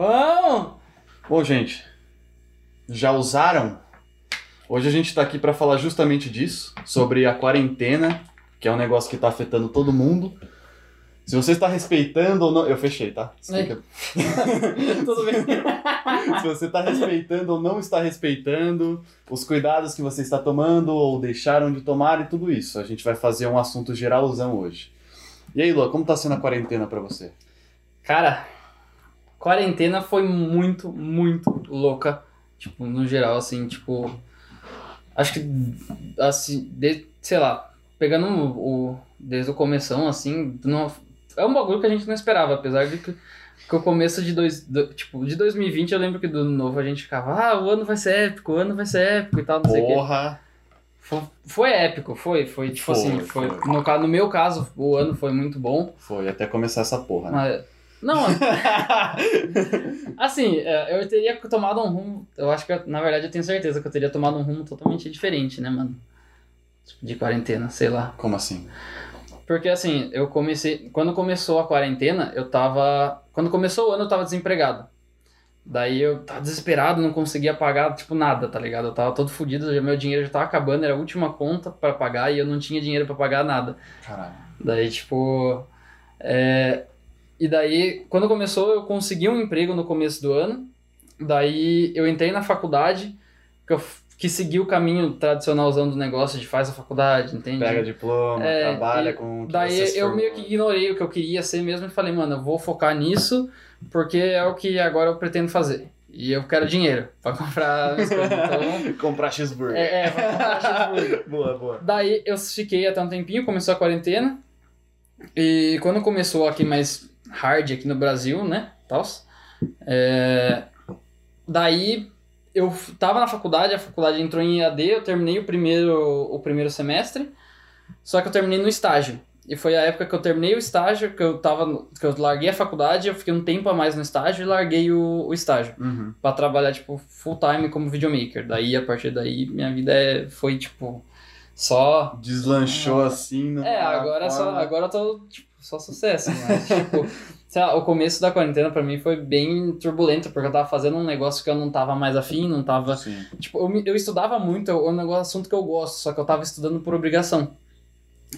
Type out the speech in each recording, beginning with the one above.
Bom! Bom, gente, já usaram? Hoje a gente tá aqui para falar justamente disso, sobre a quarentena, que é um negócio que tá afetando todo mundo. Se você está respeitando ou não. Eu fechei, tá? Explica. Tudo bem. Se você está respeitando ou não está respeitando, os cuidados que você está tomando ou deixaram de tomar e tudo isso. A gente vai fazer um assunto geralzão hoje. E aí, Lua, como tá sendo a quarentena para você? Cara, quarentena foi muito, muito louca. Tipo, no geral, assim, tipo. Acho que, assim, de, sei lá, pegando o, o desde o começão, assim, não, é um bagulho que a gente não esperava, apesar de que, que o começo de, dois, do, tipo, de 2020 eu lembro que do novo a gente ficava, ah, o ano vai ser épico, o ano vai ser épico e tal, não sei o quê. Porra! Foi, foi épico, foi, foi, tipo Foi, assim, foi, foi. No, no meu caso, o ano foi muito bom, Foi até começar essa porra, né? mas... Não, assim, é, eu teria tomado um rumo, eu acho que, eu- na verdade, eu tenho certeza que eu teria tomado um rumo totalmente diferente, né, mano? Tipo, de quarentena, sei lá. Como assim? Porque assim, eu comecei. Quando começou a quarentena, eu tava. Quando começou o ano, eu tava desempregado. Daí eu tava desesperado, não conseguia pagar, tipo, nada, tá ligado? Eu tava todo fudido, já, meu dinheiro já tava acabando, era a última conta pra pagar e eu não tinha dinheiro pra pagar nada. Caralho. Daí, tipo. é, E daí, quando começou, eu consegui um emprego no começo do ano. Daí eu entrei na faculdade, que eu que segui o caminho tradicionalzão do negócio de faz a faculdade, entende? Pega diploma, É, trabalha com Daí eu meio que ignorei o que eu queria ser mesmo e falei, mano, eu vou focar nisso porque é o que agora eu pretendo fazer. E eu quero dinheiro pra comprar as coisas. Então, Comprar cheeseburger. é, é, pra comprar cheeseburger. Boa, boa. Daí eu fiquei até um tempinho, começou a quarentena. E quando começou aqui mais hard aqui no Brasil, né? Tals, é, daí eu tava na faculdade, a faculdade entrou em EAD, eu terminei o primeiro, o primeiro semestre, só que eu terminei no estágio. E foi a época que eu terminei o estágio, que eu tava. que eu larguei a faculdade, eu fiquei um tempo a mais no estágio e larguei o, o estágio Uhum. pra trabalhar, tipo, full time como videomaker. Daí, a partir daí, minha vida é, foi, tipo, só... Deslanchou assim. numa É, agora, só, agora eu tô, tipo, só sucesso, mas, tipo... sei lá, o começo da quarentena pra mim foi bem turbulento, porque eu tava fazendo um negócio que eu não tava mais afim, não tava... Sim. Tipo, eu, eu estudava muito, é um negócio, assunto que eu gosto, só que eu tava estudando por obrigação.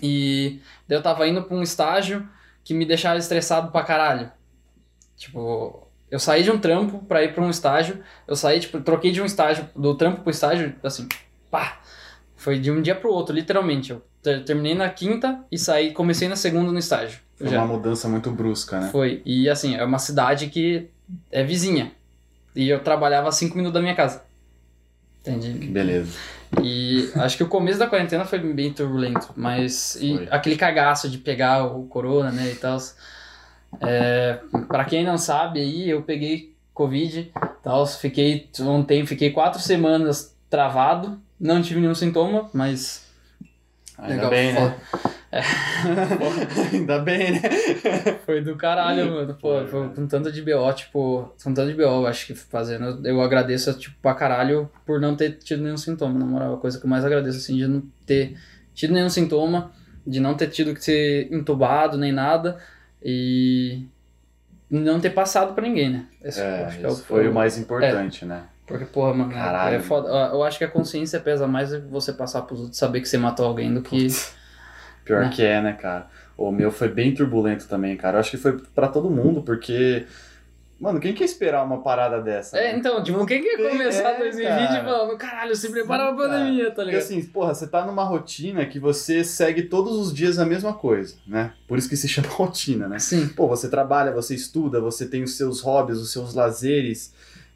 E daí eu tava indo pra um estágio que me deixava estressado pra caralho. Tipo, eu saí de um trampo pra ir pra um estágio, eu saí, tipo, troquei de um estágio, do trampo pro estágio, assim, pá! Foi de um dia pro outro, literalmente. Eu terminei na quinta e saí, comecei na segunda no estágio. Foi já. uma mudança muito brusca, né? Foi. E assim, é uma cidade que é vizinha. E eu trabalhava a cinco minutos da minha casa. Entendi. Beleza. E acho que o começo da quarentena foi bem turbulento, mas aquele cagaço de pegar o corona, né, e tal. É, para quem não sabe aí, eu peguei covid, tal, fiquei tempo, fiquei quatro semanas travado, não tive nenhum sintoma, mas Ainda legal, bem, né? foda. Ainda bem, né? Foi do caralho, mano. Pô, Foi, com tanto de BO, tipo, com tanto de BO, eu acho que fazendo. Eu agradeço, tipo, pra caralho por não ter tido nenhum sintoma, na moral. A coisa que eu mais agradeço, assim, de não ter tido nenhum sintoma, de não ter tido que ser entubado nem nada e não ter passado pra ninguém, né? Esse É, acho que é isso foi o mais importante, né? Porque, porra, mano, é- Caralho. é foda. Eu acho que a consciência pesa mais você passar pros outros saber que você matou alguém do que. Pior Né? que é, né, cara? O meu foi bem turbulento também, cara. Eu acho que foi pra todo mundo, porque. Mano, quem quer esperar uma parada dessa? É, né? então, tipo, quem quer começar é, 2020 cara. falando, caralho, se prepara Sim, pra pandemia, tá Porque ligado? assim, porra, você tá numa rotina que você segue todos os dias a mesma coisa, né? Por isso que se chama rotina, né? Sim. Pô, você trabalha, você estuda, você tem os seus hobbies, os seus lazeres,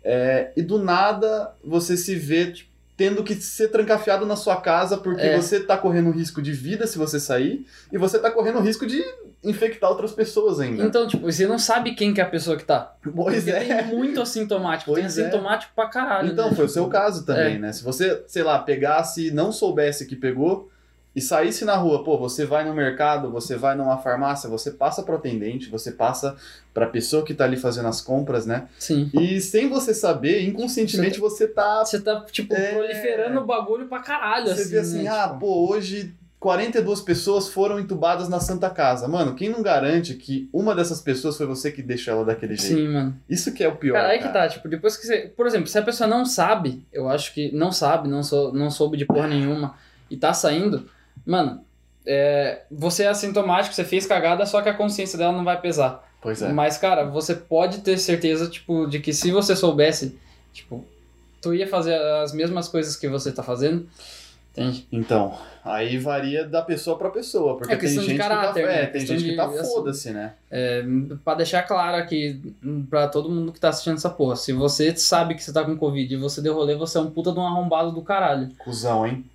é, e do nada você se vê tipo, tendo que ser trancafiado na sua casa porque É. você tá correndo risco de vida se você sair, e você tá correndo risco de infectar outras pessoas ainda. Então, tipo, você não sabe quem que é a pessoa que tá. pois Porque é. tem muito assintomático. tem Pois é. assintomático pra caralho. Então, né? foi o seu caso também, é. né? Se você, sei lá, pegasse e não soubesse que pegou e saísse na rua, pô, você vai no mercado, você vai numa farmácia, você passa pro atendente, você passa pra pessoa que tá ali fazendo as compras, né? Sim. E sem você saber, inconscientemente você tá. Você tá, tipo, É. proliferando o bagulho pra caralho, Você assim. vê assim, né? ah, Tipo, pô, hoje 42 pessoas foram entubadas na Santa Casa. Mano, quem não garante que uma dessas pessoas foi você que deixou ela daquele jeito? Sim, mano. Isso que é o pior. Cara, aí cara. que tá, tipo, depois que você. Por exemplo, se a pessoa não sabe, eu acho que não sabe, não, sou, não soube de porra nenhuma e tá saindo, mano, é, você é assintomático, você fez cagada, só que a consciência dela não vai pesar. Pois é. Mas, cara, você pode ter certeza, tipo, de que se você soubesse, tipo, tu ia fazer as mesmas coisas que você tá fazendo. Entende? Então, aí varia da pessoa pra pessoa. Porque É tem de gente caráter, que tá. né? É, tem gente que tá de, assim, foda-se, né? É, pra deixar claro aqui pra todo mundo que tá assistindo essa porra, se você sabe que você tá com Covid e você deu rolê, você é um puta de um arrombado do caralho. Cusão, hein?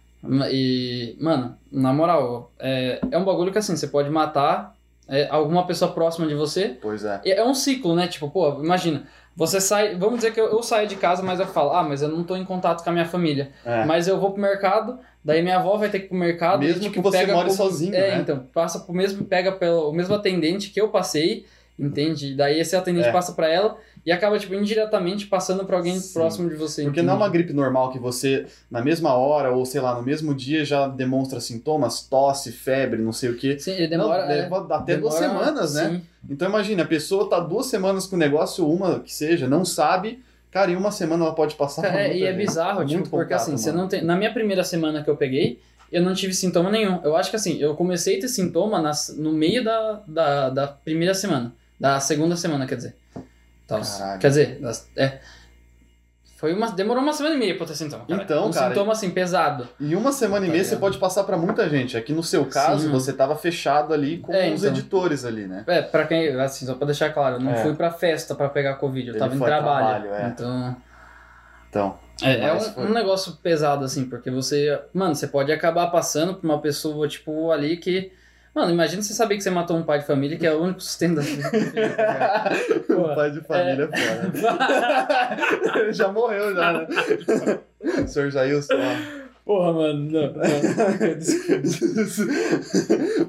E, mano, na moral, é, é um bagulho que assim, você pode matar é, alguma pessoa próxima de você. Pois é. É é um ciclo, né? Tipo, pô, imagina, você sai. Vamos dizer que eu, eu saio de casa, mas eu falo, ah, mas eu não tô em contato com a minha família. É. Mas eu vou pro mercado, daí minha avó vai ter que ir pro mercado. Mesmo e, tipo, que você como- sozinho, É, né? então, passa pro mesmo, pega pelo o mesmo atendente que eu passei, entende? Daí esse atendente É. passa pra ela e acaba, tipo, indiretamente passando pra alguém Sim. próximo de você. Porque não é uma entende? gripe normal que você, na mesma hora, ou sei lá, no mesmo dia, já demonstra sintomas, tosse, febre, não sei o quê. Sim, ele demora. Não, é, leva até duas demora- semanas, né? sim. Então imagina, a pessoa tá duas semanas com o negócio, uma que seja, não sabe, cara, em uma semana ela pode passar pra É, e é bizarro, tipo, porque assim, você mano. não tem. Na minha primeira semana que eu peguei, eu não tive sintoma nenhum. Eu acho que assim, eu comecei a ter sintoma nas, no meio da, da, da primeira semana. Da segunda semana, quer dizer. Caralho. Quer dizer, é. Foi uma, demorou uma semana e meia pra eu ter sintoma. Cara. Então, um cara, sintoma assim, pesado. Em uma semana e Tá meia você ligado? pode passar pra muita gente. Aqui no seu caso, Sim. você tava fechado ali com É, os então. editores ali, né? É, pra quem, assim, só pra deixar claro, eu não É. fui pra festa pra pegar Covid, eu Ele tava em trabalho. trabalho, é. Então. Então, É, é um, um negócio pesado, assim, porque você. Mano, você pode acabar passando por uma pessoa, tipo, ali que. Mano, imagina você saber que você matou um pai de família, que é o único sustento da vida. o Porra, pai de família é foda. Ele já morreu, já, né? o senhor Jailson, ó. Porra, mano, não. não.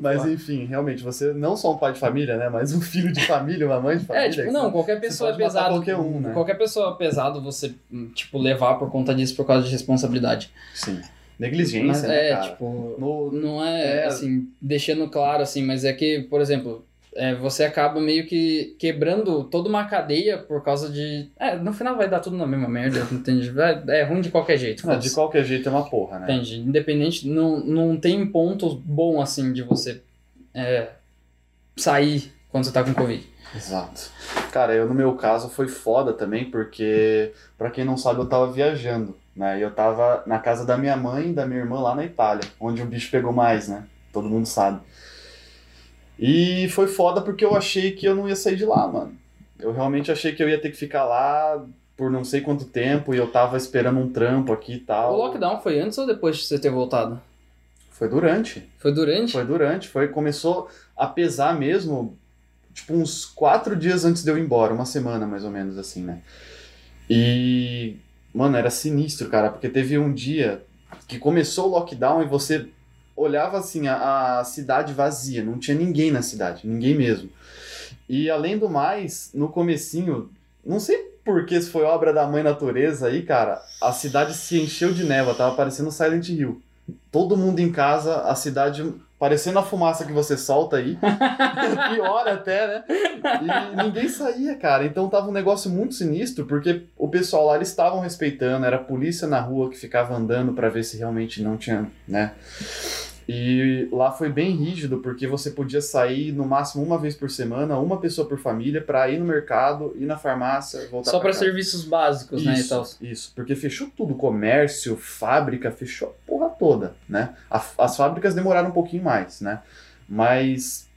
Mas enfim, realmente, você não só um pai de família, né? Mas um filho de família, uma mãe de família. É, tipo, não, qualquer pessoa é pesado. qualquer um, né? Qualquer pessoa é pesado você, tipo, levar por conta disso por causa de responsabilidade. Sim. Negligência, Mas né, é, cara? tipo, No- não é, É. assim, deixando claro, assim, mas é que, por exemplo, é, você acaba meio que quebrando toda uma cadeia por causa de. É, no final vai dar tudo na mesma merda, entende? Vai- É ruim de qualquer jeito. Não, de qualquer jeito é uma porra, né? Entende? Independente, não, não tem ponto bom assim de você é, sair quando você tá com Covid. Exato. Cara, eu no meu caso foi foda também, porque, pra quem não sabe, eu tava viajando, né? E eu tava na casa da minha mãe e da minha irmã lá na Itália, onde o bicho pegou mais, né? Todo mundo sabe. E foi foda porque eu achei que eu não ia sair de lá, mano. Eu realmente achei que eu ia ter que ficar lá por não sei quanto tempo e eu tava esperando um trampo aqui e tal. O lockdown foi antes ou depois de você ter voltado? Foi durante. Foi durante? Foi durante, foi, começou a pesar mesmo, tipo, uns quatro dias antes de eu ir embora, uma semana mais ou menos, assim, né? E, mano, era sinistro, cara, porque teve um dia que começou o lockdown e você olhava, assim, a, a cidade vazia, não tinha ninguém na cidade, ninguém mesmo. E, além do mais, no comecinho, não sei por que se foi obra da mãe natureza aí, cara, a cidade se encheu de névoa, tava parecendo Silent Hill todo mundo em casa, a cidade parecendo a fumaça que você solta aí. Pior até, né? E ninguém saía, cara. Então tava um negócio muito sinistro, porque o pessoal lá eles estavam respeitando, era a polícia na rua que ficava andando pra ver se realmente não tinha, né? E lá foi bem rígido, porque você podia sair no máximo uma vez por semana, uma pessoa por família, pra ir no mercado, ir na farmácia, voltar Só casa. serviços básicos, né, e tal. Isso, isso, porque fechou tudo, comércio, fábrica, fechou a porra toda, né? A- as fábricas demoraram um pouquinho mais, né? Mas,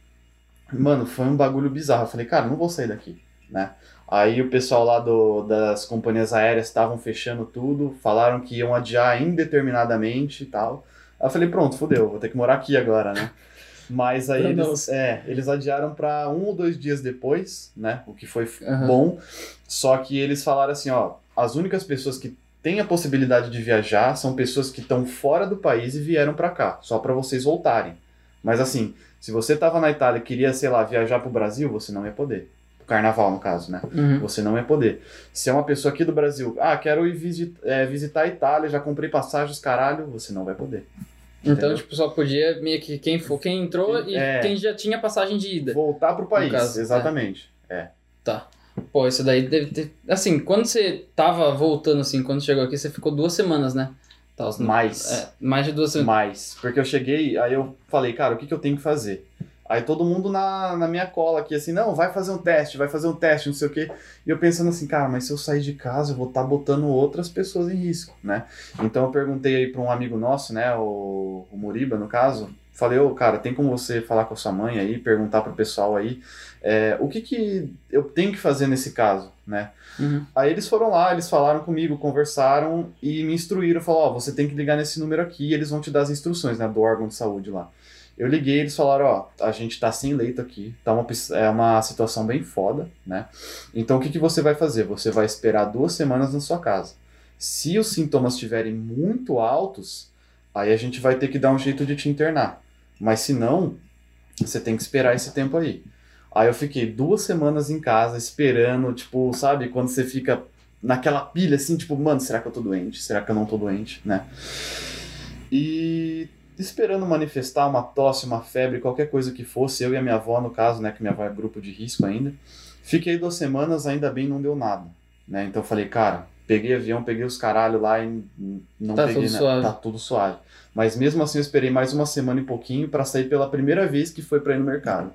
mano, foi um bagulho bizarro. Eu falei, cara, não vou sair daqui, né? Aí o pessoal lá do, das companhias aéreas estavam fechando tudo, falaram que iam adiar indeterminadamente e tal. Aí eu falei, pronto, fodeu, vou ter que morar aqui agora, né? Mas aí eles, é, eles adiaram para um ou dois dias depois, né? O que foi Aham. bom. Só que eles falaram assim, ó, as únicas pessoas que têm a possibilidade de viajar são pessoas que estão fora do país e vieram para cá, só para vocês voltarem. Mas assim, se você tava na Itália e queria, sei lá, viajar pro Brasil, você não ia poder. Carnaval, no caso, né? Uhum. Você não ia poder. Se é uma pessoa aqui do Brasil, ah, quero ir visi- é, visitar a Itália, já comprei passagens, caralho, você não vai poder. Então, Entendeu? tipo, só podia meio que quem for, quem entrou e É. quem já tinha passagem de ida. Voltar pro país, caso, é. exatamente. É. Tá. Pô, isso daí deve ter. Assim, quando você tava voltando, assim, quando chegou aqui, você ficou duas semanas, né? Tal, Mais. É, mais de duas semanas. Mais. Porque eu cheguei, aí eu falei, cara, o que, que eu tenho que fazer? Aí todo mundo na, na minha cola aqui, assim, não, vai fazer um teste, vai fazer um teste, não sei o quê. E eu pensando assim, cara, mas se eu sair de casa, eu vou estar botando outras pessoas em risco, né? Então eu perguntei aí para um amigo nosso, né, o, o Muriba, no caso, falei, ô, cara, tem como você falar com a sua mãe aí, perguntar pro pessoal aí, é, o que que eu tenho que fazer nesse caso, né? Uhum. Aí eles foram lá, eles falaram comigo, conversaram e me instruíram, falaram, ó, você tem que ligar nesse número aqui e eles vão te dar as instruções, né, do órgão de saúde lá. Eu liguei, eles falaram, ó, a gente tá sem leito aqui, tá uma, é uma situação bem foda, né? Então o que, que você vai fazer? Você vai esperar duas semanas na sua casa. Se os sintomas estiverem muito altos, aí a gente vai ter que dar um jeito de te internar. Mas se não, você tem que esperar esse tempo aí. Aí eu fiquei duas semanas em casa esperando, tipo, sabe, quando você fica naquela pilha assim, tipo, mano, será que eu tô doente? Será que eu não tô doente, né? E esperando manifestar uma tosse, uma febre, qualquer coisa que fosse, eu e a minha avó, no caso, né, que minha avó é grupo de risco ainda. Fiquei duas semanas, ainda bem não deu nada, né? Então eu falei, cara, peguei avião, peguei os caralho lá e não Tá peguei tudo nada. suave. Tá tudo suave. Mas mesmo assim eu esperei mais uma semana e pouquinho pra sair pela primeira vez que foi pra ir no mercado.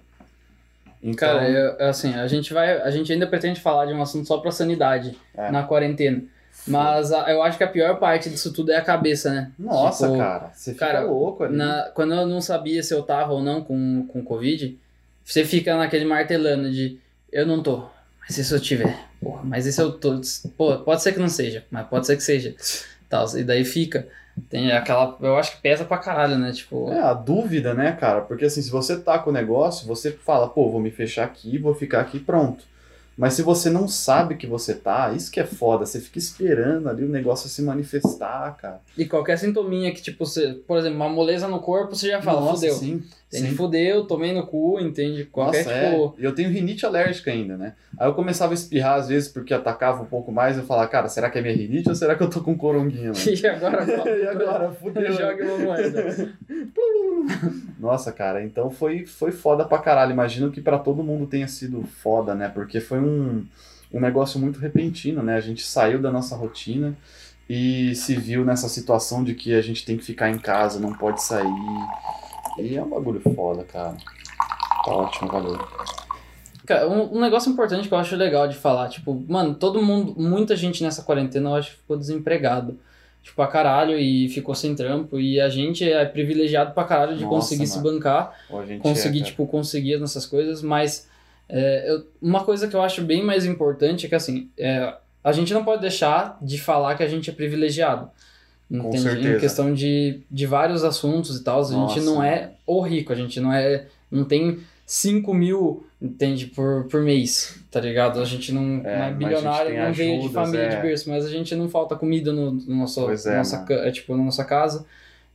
Então, Cara, eu- assim, a gente vai. A gente ainda pretende falar de um assunto só pra sanidade É. na quarentena. Mas a- eu acho que a pior parte disso tudo é a cabeça, né? nossa, Tipo, cara, você fica cara, louco ali. Na, quando eu não sabia se eu tava ou não com, com Covid, você fica naquele martelando de eu não tô, mas e se eu tiver? Porra, mas e se eu tô? Pô, pode ser que não seja, mas pode ser que seja. Tal, e daí fica. Tem aquela. Eu acho que pesa pra caralho, né? Tipo. É, a dúvida, né, cara? Porque assim, se você tá com o negócio, você fala, pô, vou me fechar aqui, vou ficar aqui pronto. Mas se você não sabe que você tá, isso que é foda, você fica esperando ali o negócio se manifestar, cara. E qualquer sintominha que, tipo, você, por exemplo, uma moleza no corpo, você já fala, Nossa, fudeu. sim. Entende? sim. Fudeu, tomei no cu, entende? Qualquer, Nossa, é. tipo. E eu tenho rinite alérgica ainda, né? Aí eu começava a espirrar às vezes porque atacava um pouco mais, eu falava, cara, será que é minha rinite ou será que eu tô com coronguinha, mano? E agora, e agora, fudeu. joga uma moeda. Nossa, cara, então foi, foi foda pra caralho. Imagino que pra todo mundo tenha sido foda, né? Porque foi um, um negócio muito repentino, né? A gente saiu da nossa rotina e se viu nessa situação de que a gente tem que ficar em casa, não pode sair. E é um bagulho foda, cara. Tá ótimo, valeu. Cara, um, um negócio importante que eu acho legal de falar, tipo, mano, todo mundo, muita gente nessa quarentena eu acho que ficou desempregado. Tipo, pra caralho e ficou sem trampo. E a gente é privilegiado pra caralho de Nossa, conseguir se mano. bancar, a gente conseguir, é, tipo, conseguir nessas coisas, mas é, eu- uma coisa que eu acho bem mais importante é que, assim, é, a gente não pode deixar de falar que a gente é privilegiado. Entende? Em certeza. questão de, de vários assuntos e tal, a gente não é o rico, a gente não é. não tem 5 mil, entende, por, por mês, tá ligado? A gente não é, não é bilionário, não veio de família de é. berço, mas a gente não falta comida no, no nosso, é, nossa, mano. é, tipo, na nossa casa.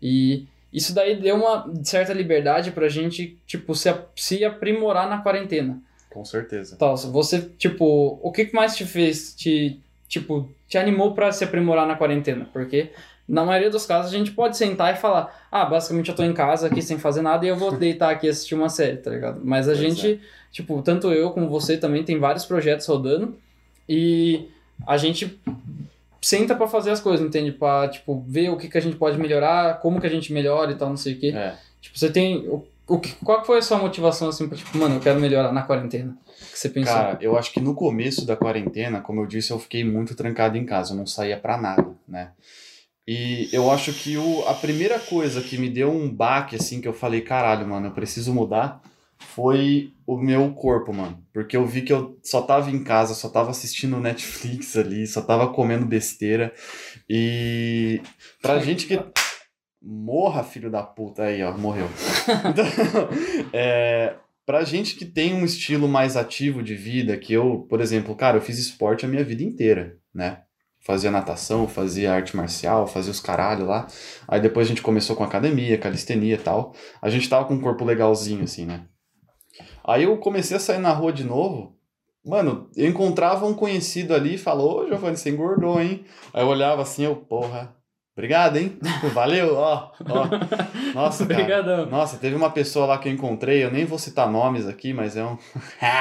E isso daí deu uma certa liberdade pra gente, tipo, se, se aprimorar na quarentena. Com certeza. Tal, se você, tipo, o que mais te fez, te, tipo, te animou pra se aprimorar na quarentena? Porque na maioria dos casos a gente pode sentar e falar, ah, basicamente eu tô em casa aqui sem fazer nada e eu vou deitar aqui e assistir uma série, tá ligado? Mas a Pois gente, tipo, tanto eu como você também tem vários projetos rodando e a gente senta pra fazer as coisas, entende? Pra, tipo, ver o que que a gente pode melhorar, como que a gente melhora e tal, não sei o quê. É. Tipo, você tem... O, o que, qual foi a sua motivação, assim, pra, tipo, mano, eu quero melhorar na quarentena? Que você pensou? Cara, eu acho que no começo da quarentena, como eu disse, eu fiquei muito trancado em casa, eu não saía pra nada, né? E eu acho que o, a primeira coisa que me deu um baque, assim, que eu falei, caralho, mano, eu preciso mudar, foi o meu corpo, mano. Porque eu vi que eu só tava em casa, só tava assistindo Netflix ali, só tava comendo besteira. E pra gente que. Morra, filho da puta, aí, ó, morreu. Então, é, pra gente que tem um estilo mais ativo de vida, que eu, por exemplo, cara, eu fiz esporte a minha vida inteira, né? Fazia natação, fazia arte marcial, fazia os caralho lá. Aí depois a gente começou com academia, calistenia e tal. A gente tava com um corpo legalzinho, assim, né? Aí eu comecei a sair na rua de novo. Mano, eu encontrava um conhecido ali e falou, ô Giovanni, você engordou, hein? Aí eu olhava assim, eu, porra, Obrigado, hein? Valeu, ó. ó. Nossa, cara. Obrigadão. Nossa, teve uma pessoa lá que eu encontrei, eu nem vou citar nomes aqui, mas é um.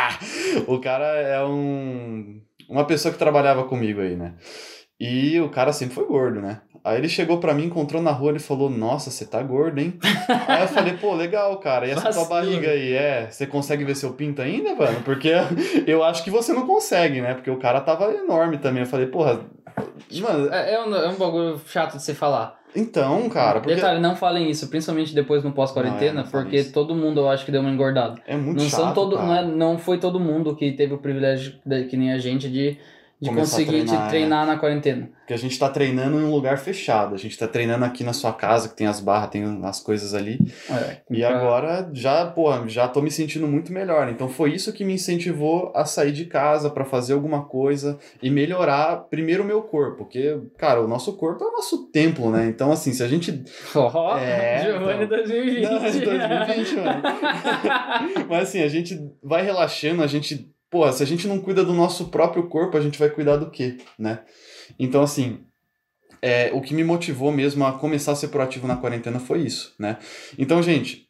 o cara é um. Uma pessoa que trabalhava comigo aí, né? E o cara sempre foi gordo, né? Aí ele chegou pra mim, encontrou na rua, ele falou: Nossa, você tá gordo, hein? aí eu falei: Pô, legal, cara. E essa tua barriga aí, é? Você consegue ver seu pinto ainda, mano? Porque eu acho que você não consegue, né? Porque o cara tava enorme também. Eu falei: Porra, mano. É, é um, é um bagulho chato de você falar. Então, cara, porque Detalhe, não falem isso, principalmente depois no pós-quarentena, é, porque isso. todo mundo eu acho que deu uma engordada. é muito não chato. são todo, não, é- não foi todo mundo que teve o privilégio de- que nem a gente de, de conseguir treinar, te treinar na quarentena. Porque a gente tá treinando em um lugar fechado. A gente tá treinando aqui na sua casa, que tem as barras, tem as coisas ali. É, E pra- agora já, porra, já tô me sentindo muito melhor. Então foi isso que me incentivou a sair de casa pra fazer alguma coisa e melhorar primeiro o meu corpo. Porque, cara, o nosso corpo é o nosso templo, né? Então, assim, se a gente. Ó, É, Giovanni então. 2020. Não, é de 2020, mano. Mas assim, a gente vai relaxando, a gente. Pô, se a gente não cuida do nosso próprio corpo, a gente vai cuidar do quê, né? Então, assim, é, o que me motivou mesmo a começar a ser proativo na quarentena foi isso, né? Então, gente,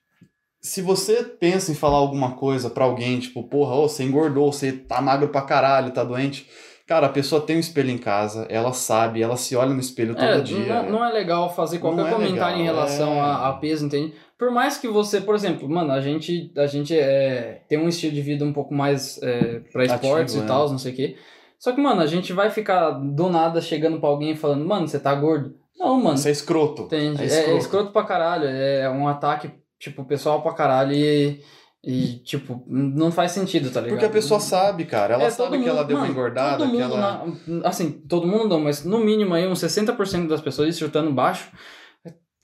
se você pensa em falar alguma coisa pra alguém, tipo, porra, você engordou, você tá magro pra caralho, tá doente. Cara, a pessoa tem um espelho em casa, ela sabe, ela se olha no espelho todo É, dia. não, não é legal fazer qualquer é comentário em legal, relação é. a, a peso, entende? Por mais que você, por exemplo, mano, a gente, a gente é, tem um estilo de vida um pouco mais é, pra Ativo, esportes e é. tal, não sei o quê. Só que, mano, a gente vai ficar do nada chegando pra alguém e falando, mano, você tá gordo? Não, mano. Isso é escroto. Entende? É É, escroto. é escroto pra caralho. É um ataque, tipo, pessoal pra caralho e, e tipo, não faz sentido, tá ligado? Porque a pessoa sabe, cara. Ela É, sabe todo que ela mundo- deu uma engordada, todo que mundo ela. na- assim, todo mundo não, mas no mínimo aí uns 60% das pessoas, chutando baixo,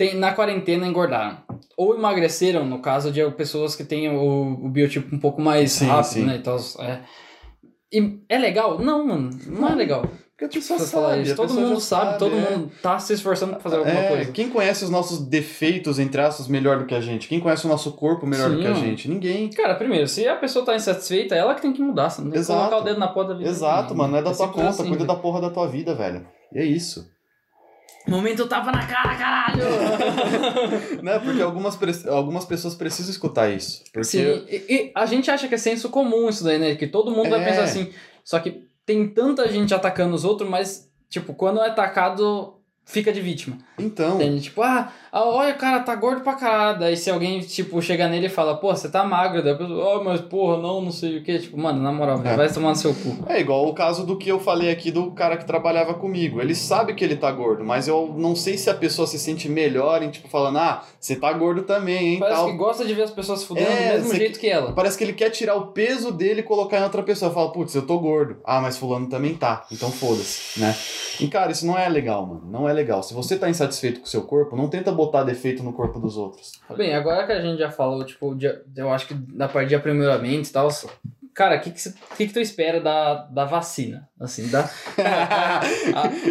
tem, na quarentena engordaram. Ou emagreceram, no caso de pessoas que têm o, o biotipo um pouco mais Sim, rápido, sim. né? Então, é. E é legal? Não, mano, não é legal. Porque a pessoa Pra falar sabe. isso. Todo mundo já sabe, todo é. mundo tá se esforçando pra fazer alguma É, coisa. Quem conhece os nossos defeitos, entre aspas, melhor do que a gente? Quem conhece o nosso corpo melhor do Sim, que a gente? Ninguém. Cara, primeiro, se a pessoa tá insatisfeita, ela que tem que mudar. Você não tem que Exato. colocar o dedo na porta da vida. Exato, mano. Não é da tua conta. assim, Cuida velho. da porra da tua vida, velho. E é isso. Momento tapa na cara, caralho! né? Porque algumas, algumas pessoas precisam escutar isso. Porque. Sim, e, e a gente acha que é senso comum isso daí, né? Que todo mundo vai É. pensar assim. Só que tem tanta gente atacando os outros, mas, tipo, quando é atacado, fica de vítima. Então. Entende? Tipo, ah, ah, olha, o cara tá gordo pra caralho. Daí se alguém, tipo, chega nele e fala, pô, você tá magro. Daí a pessoa, oh, mas porra, não, não sei o quê. Tipo, mano, na moral, É. vai tomar no seu cu. É igual o caso do que eu falei aqui do cara que trabalhava comigo. Ele sabe que ele tá gordo, mas eu não sei se a pessoa se sente melhor em, tipo, falando, ah, você tá gordo também, hein, Parece tal. que gosta de ver as pessoas se fudendo É, do mesmo jeito que ela. Parece que ele quer tirar o peso dele e colocar em outra pessoa. Fala, putz, eu tô gordo. Ah, mas fulano também tá. Então foda-se, né? E cara, isso não é legal, mano. Não é legal. Se você tá insatisfeito com o seu corpo, não tenta botar defeito no corpo dos outros. Bem, agora que a gente já falou, tipo, de- eu acho que da parte de aprimoramento e tal, cara, o que, que, que, que tu espera da, da vacina? Assim, da, a,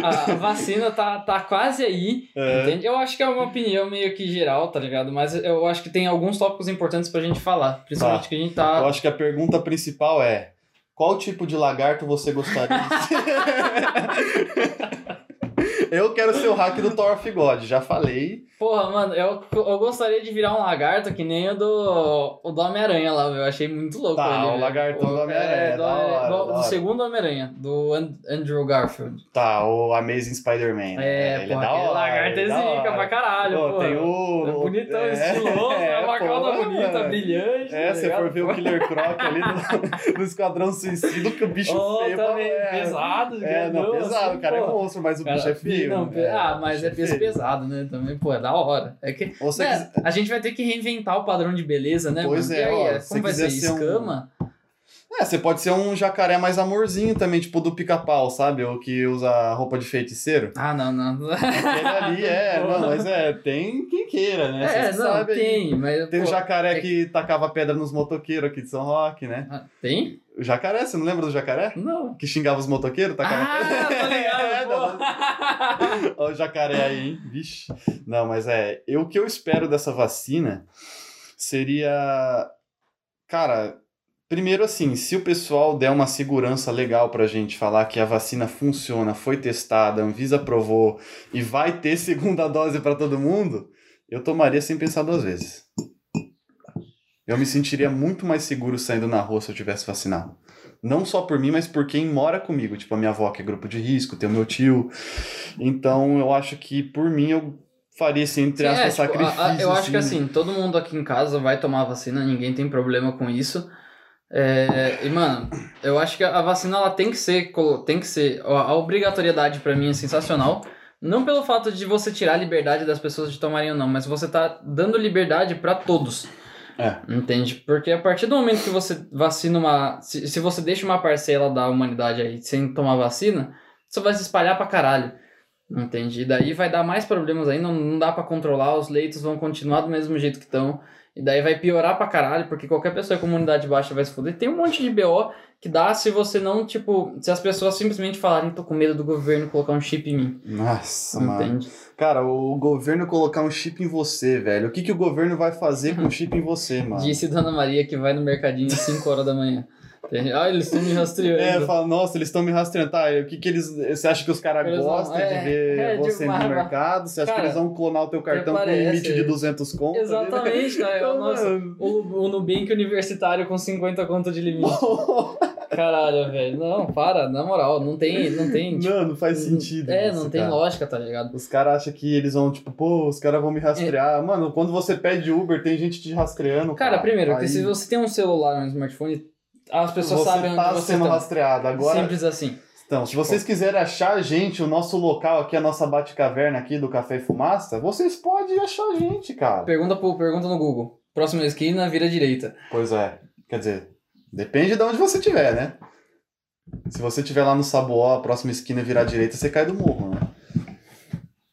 a- a vacina tá, tá quase aí, É. entende? Eu acho que é uma opinião meio que geral, tá ligado? Mas eu acho que tem alguns tópicos importantes pra gente falar, principalmente Tá. que a gente Eu tá... acho que a pergunta principal é: qual tipo de lagarto você gostaria de ser? Eu quero ser o hack do Thor of God, já falei. Porra, mano, eu, eu gostaria de virar um lagarto que nem o do, o do Homem-Aranha lá, eu achei muito louco Tá, ele. o velho. lagartão do Homem-Aranha, é, do, hora, segundo Homem-Aranha, do And- Andrew Garfield. Tá, o Amazing Spider-Man. né? É, ele pô, é da hora. lagarto é zica pra caralho, Pô, tem o. É bonitão, é, estiloso, é, é, uma cauda bonita, mano. brilhante. É, tá ligado? for ver o Killer Croc ali no, no Esquadrão Suicida, que o bicho Oh, feio. também, é, pesado. É, não, pesado, assim, o cara é monstro, mas o Cara, bicho é feio. Não, né? ah, mas é peso feio. pesado, né? Também, pô, é da hora. É que né, quiser- a gente vai ter que reinventar o padrão de beleza, né? Pois mano? é, aí, ó, como se você vai ser? ser um- Escama? É, você pode ser um jacaré mais amorzinho também, tipo do pica-pau, sabe? O que usa roupa de feiticeiro. Ah, não, não. Aquele ali é, não, mas é, tem quem queira, né? É, Você não, sabe aí. tem, mas. Tem o pô, jacaré é- que tacava pedra nos motoqueiros aqui de São Roque, né? Ah, Tem? O jacaré, você não lembra do jacaré? Não. Que xingava os motoqueiros, tacava Ah, tô ligado, É, não. Olha o jacaré aí, hein? Vixe. Não, mas é. Eu, o que eu espero dessa vacina seria. Cara, Primeiro, assim, se o pessoal der uma segurança legal pra gente falar que a vacina funciona, foi testada, a Anvisa aprovou e vai ter segunda dose para todo mundo, eu tomaria sem pensar duas vezes. Eu me sentiria muito mais seguro saindo na rua se eu tivesse vacinado. Não só por mim, mas por quem mora comigo. Tipo, a minha avó, que é grupo de risco, tem o meu tio. Então, eu acho que por mim eu faria esse, entre Sim, aspas, é, tipo, a- a- sacrifício. eu acho que assim, todo mundo aqui em casa vai tomar a vacina, ninguém tem problema com isso. É, e, mano, eu acho que a vacina ela tem que ser. Tem que ser. A obrigatoriedade pra mim é sensacional. Não pelo fato de você tirar a liberdade das pessoas de tomarem ou não, mas você tá dando liberdade pra todos. É. Entende? Porque a partir do momento que você vacina uma. Se, se você deixa uma parcela da humanidade aí sem tomar vacina, isso vai se espalhar pra caralho. Entende? E daí vai dar mais problemas aí, não, não dá pra controlar, os leitos vão continuar do mesmo jeito que estão. E daí vai piorar pra caralho, porque qualquer pessoa com imunidade baixa vai se foder. Tem um monte de BO que dá se você não, tipo, se as pessoas simplesmente falarem, tô com medo do governo colocar um chip em mim. Nossa, mano. Entende? Cara, o governo colocar um chip em você, velho. O que, que o governo vai fazer com um chip em você, mano? Disse Dona Maria que vai no mercadinho às 5 horas da manhã. Ah, eles estão me rastreando. É, fala, nossa, eles estão me rastreando. Tá, o que que eles. Você acha que os caras Eles vão- gostam é, de ver é, você no mercado? Você acha Cara, que eles vão clonar o teu cartão com um limite de 200 conto? Exatamente, cara. Então, Nossa, o, o Nubank universitário com 50 conto de limite. Caralho, velho. Não, para, na moral, não tem. Não tem tipo, Não, não faz sentido. É, não tem cara. lógica, tá ligado? Os caras acham que eles vão, tipo, pô, os caras vão me É. rastrear. Mano, quando você pede Uber, tem gente te rastreando. Cara, primeiro, porque Aí se você tem um celular, um smartphone, as pessoas você sabem tá onde você sendo tá. rastreado. Agora, Simples assim. Então, se Tipo- vocês quiserem achar a gente, o nosso local aqui, a nossa Bate-Caverna aqui do Café e Fumaça, vocês podem achar a gente, cara. Pergunta, pro, pergunta no Google. Próxima esquina, vira direita. Pois é. Quer dizer, depende de onde você estiver, né? Se você estiver lá no Saboó, a próxima esquina virar direita, você cai do morro, né?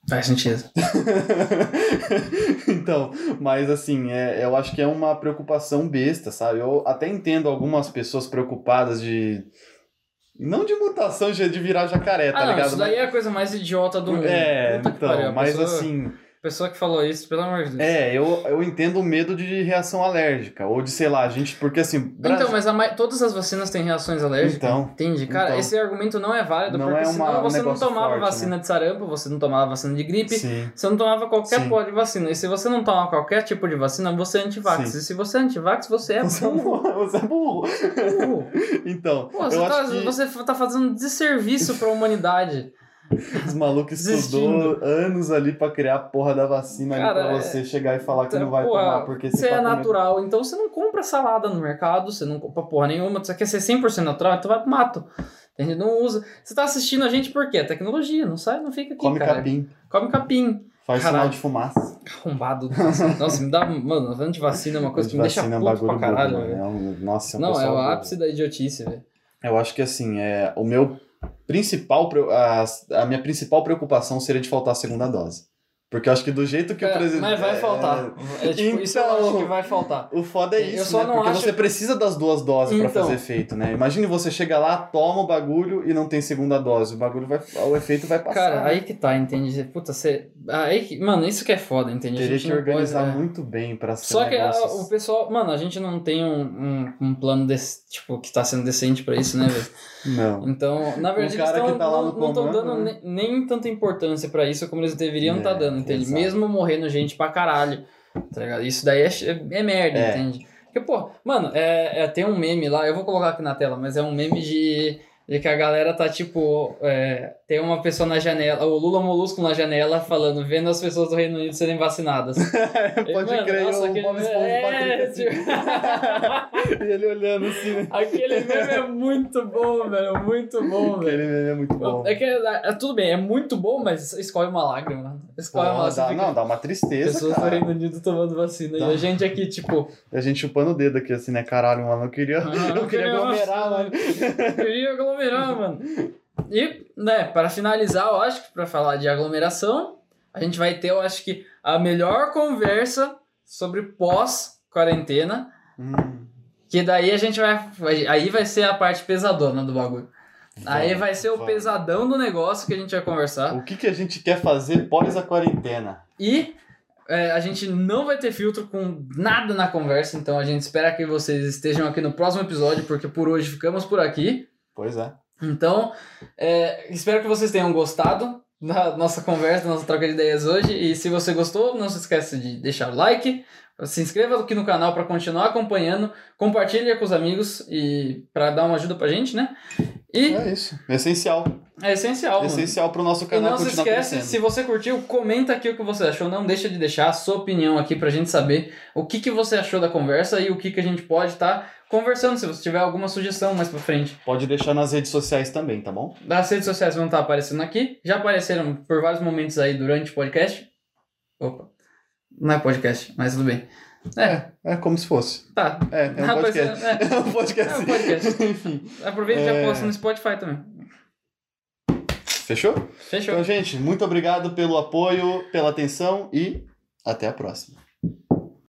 Faz sentido. então, mas assim, é, eu acho que é uma preocupação besta, sabe? Eu até entendo algumas pessoas preocupadas de. Não de mutação, de de virar jacaré, tá ah, não, ligado? isso daí é a coisa mais idiota do mundo. É, Puta então, mas pessoa- assim. Pessoa que falou isso, pelo amor de Deus. É, eu, eu entendo o medo de reação alérgica, ou de, sei lá, a gente, porque assim, Brasil- Então, mas a todas as vacinas têm reações alérgicas. Então, Entende? Cara, então. esse argumento não é válido, Não porque é uma- senão um você não negócio tomava forte, vacina de sarampo, você não tomava vacina de gripe, sim, você não tomava qualquer Sim. porra de vacina. E se você não toma qualquer tipo de vacina, você é antivax. Sim. E se você é antivax, você é você é burro. burro. Você é burro. burro. Então, Pô, você, tá, que você tá fazendo desserviço pra humanidade. Os malucos estudou anos ali pra criar a porra da vacina ali Cara, pra você chegar e falar que não vai Porra, tomar, porque Você tá é comendo- natural, então você não compra salada no mercado, você não compra porra nenhuma, você quer ser 100% natural, então vai pro mato. Entende? Não usa. Você tá assistindo a gente por quê? Tecnologia, não sai, não fica aqui, Come capim, Come capim. faz Caralho. sinal de fumaça. Arrombado. Nossa, me dá. Mano, antivacina é uma coisa que me deixa é puto pra bagulho caralho, burro, mano. É um- Nossa, é um Não, é o ápice da idiotice, velho. Eu acho que assim, é, o meu principal, a, a minha principal preocupação seria de faltar a segunda dose. Porque eu acho que do jeito que o É, presidente. mas vai faltar. É, tipo, isso eu Então- acho que vai faltar. O foda é Eu isso, só né? não Porque acho você precisa das duas doses pra Então. fazer efeito, né? Imagine você chega lá, toma o bagulho e não tem segunda dose. O bagulho vai. O efeito vai passar. Cara, né? aí que tá, entende? Puta, você. Aí que... Mano, isso que é foda, entende? A Teria que não organizar pode, é. muito bem pra ser Só que a- negócio o pessoal. Mano, a gente não tem um, um, um plano desse, tipo, que tá sendo decente pra isso, né, velho? Não. Então, na verdade, O cara eles tão, que tá lá não no estão comando, dando né? ne- nem tanta importância pra isso como eles deveriam É, estar dando, entende? exato. Mesmo morrendo gente pra caralho, tá ligado? Isso daí é, é merda, É. entende? Porque, pô, mano, é, é, tem um meme lá, eu vou colocar aqui na tela, mas é um meme de, de que a galera tá, tipo, é, tem uma pessoa na janela, o Lula Molusco na janela falando, vendo as pessoas do Reino Unido serem vacinadas. Pode Mano, crer, nossa, aquele- Bob Esponja é, assim. E ele olhando assim, né? Aquele meme é muito bom, velho, muito bom, velho. Aquele meme é muito bom. É que é, é- tudo bem, é muito bom, mas escorre uma lágrima. Escorre uma Pô, lágrima. dá, não, dá uma tristeza, Pessoas do cara. Reino Unido tomando vacina. Dá. E a gente aqui, tipo, A gente chupando o dedo aqui, assim, né? Caralho, mano, eu queria, Ah, eu eu queria aglomerar, uma- mano. queria aglomerar, mano. E, né, para finalizar, eu acho que pra falar de aglomeração, a gente vai ter, eu acho que, a melhor conversa sobre pós-quarentena. Hum, Que daí a gente vai. Aí vai ser a parte pesadona do bagulho. Aí vai ser o pesadão do negócio que a gente vai conversar. O que, que a gente quer fazer pós a quarentena? E É, a gente não vai ter filtro com nada na conversa, então a gente espera que vocês estejam aqui no próximo episódio, porque por hoje ficamos por aqui. Pois é. Então, é, espero que vocês tenham gostado da nossa conversa, da nossa troca de ideias hoje. E se você gostou, não se esqueça de deixar o like, se inscreva aqui no canal para continuar acompanhando, compartilhe com os amigos e para dar uma ajuda pra gente, né? E É isso. É essencial. É essencial. mano. essencial pro nosso E canal não se esquece, crescendo. se você curtiu, comenta aqui o que você achou. Não deixa de deixar a sua opinião aqui pra gente saber o que, que você achou da conversa e o que, que a gente pode estar conversando. Se você tiver alguma sugestão mais pra frente. Pode deixar nas redes sociais também, tá bom? As redes sociais vão estar aparecendo aqui. Já apareceram por vários momentos aí durante o podcast. Opa. Não é podcast, mas tudo bem. É, É como se fosse. tá. É, é um podcast. é. É um podcast. É um podcast. Enfim. Aproveita e É. já posta no Spotify também. Fechou? Fechou. Então, gente, muito obrigado pelo apoio, pela atenção e até a próxima.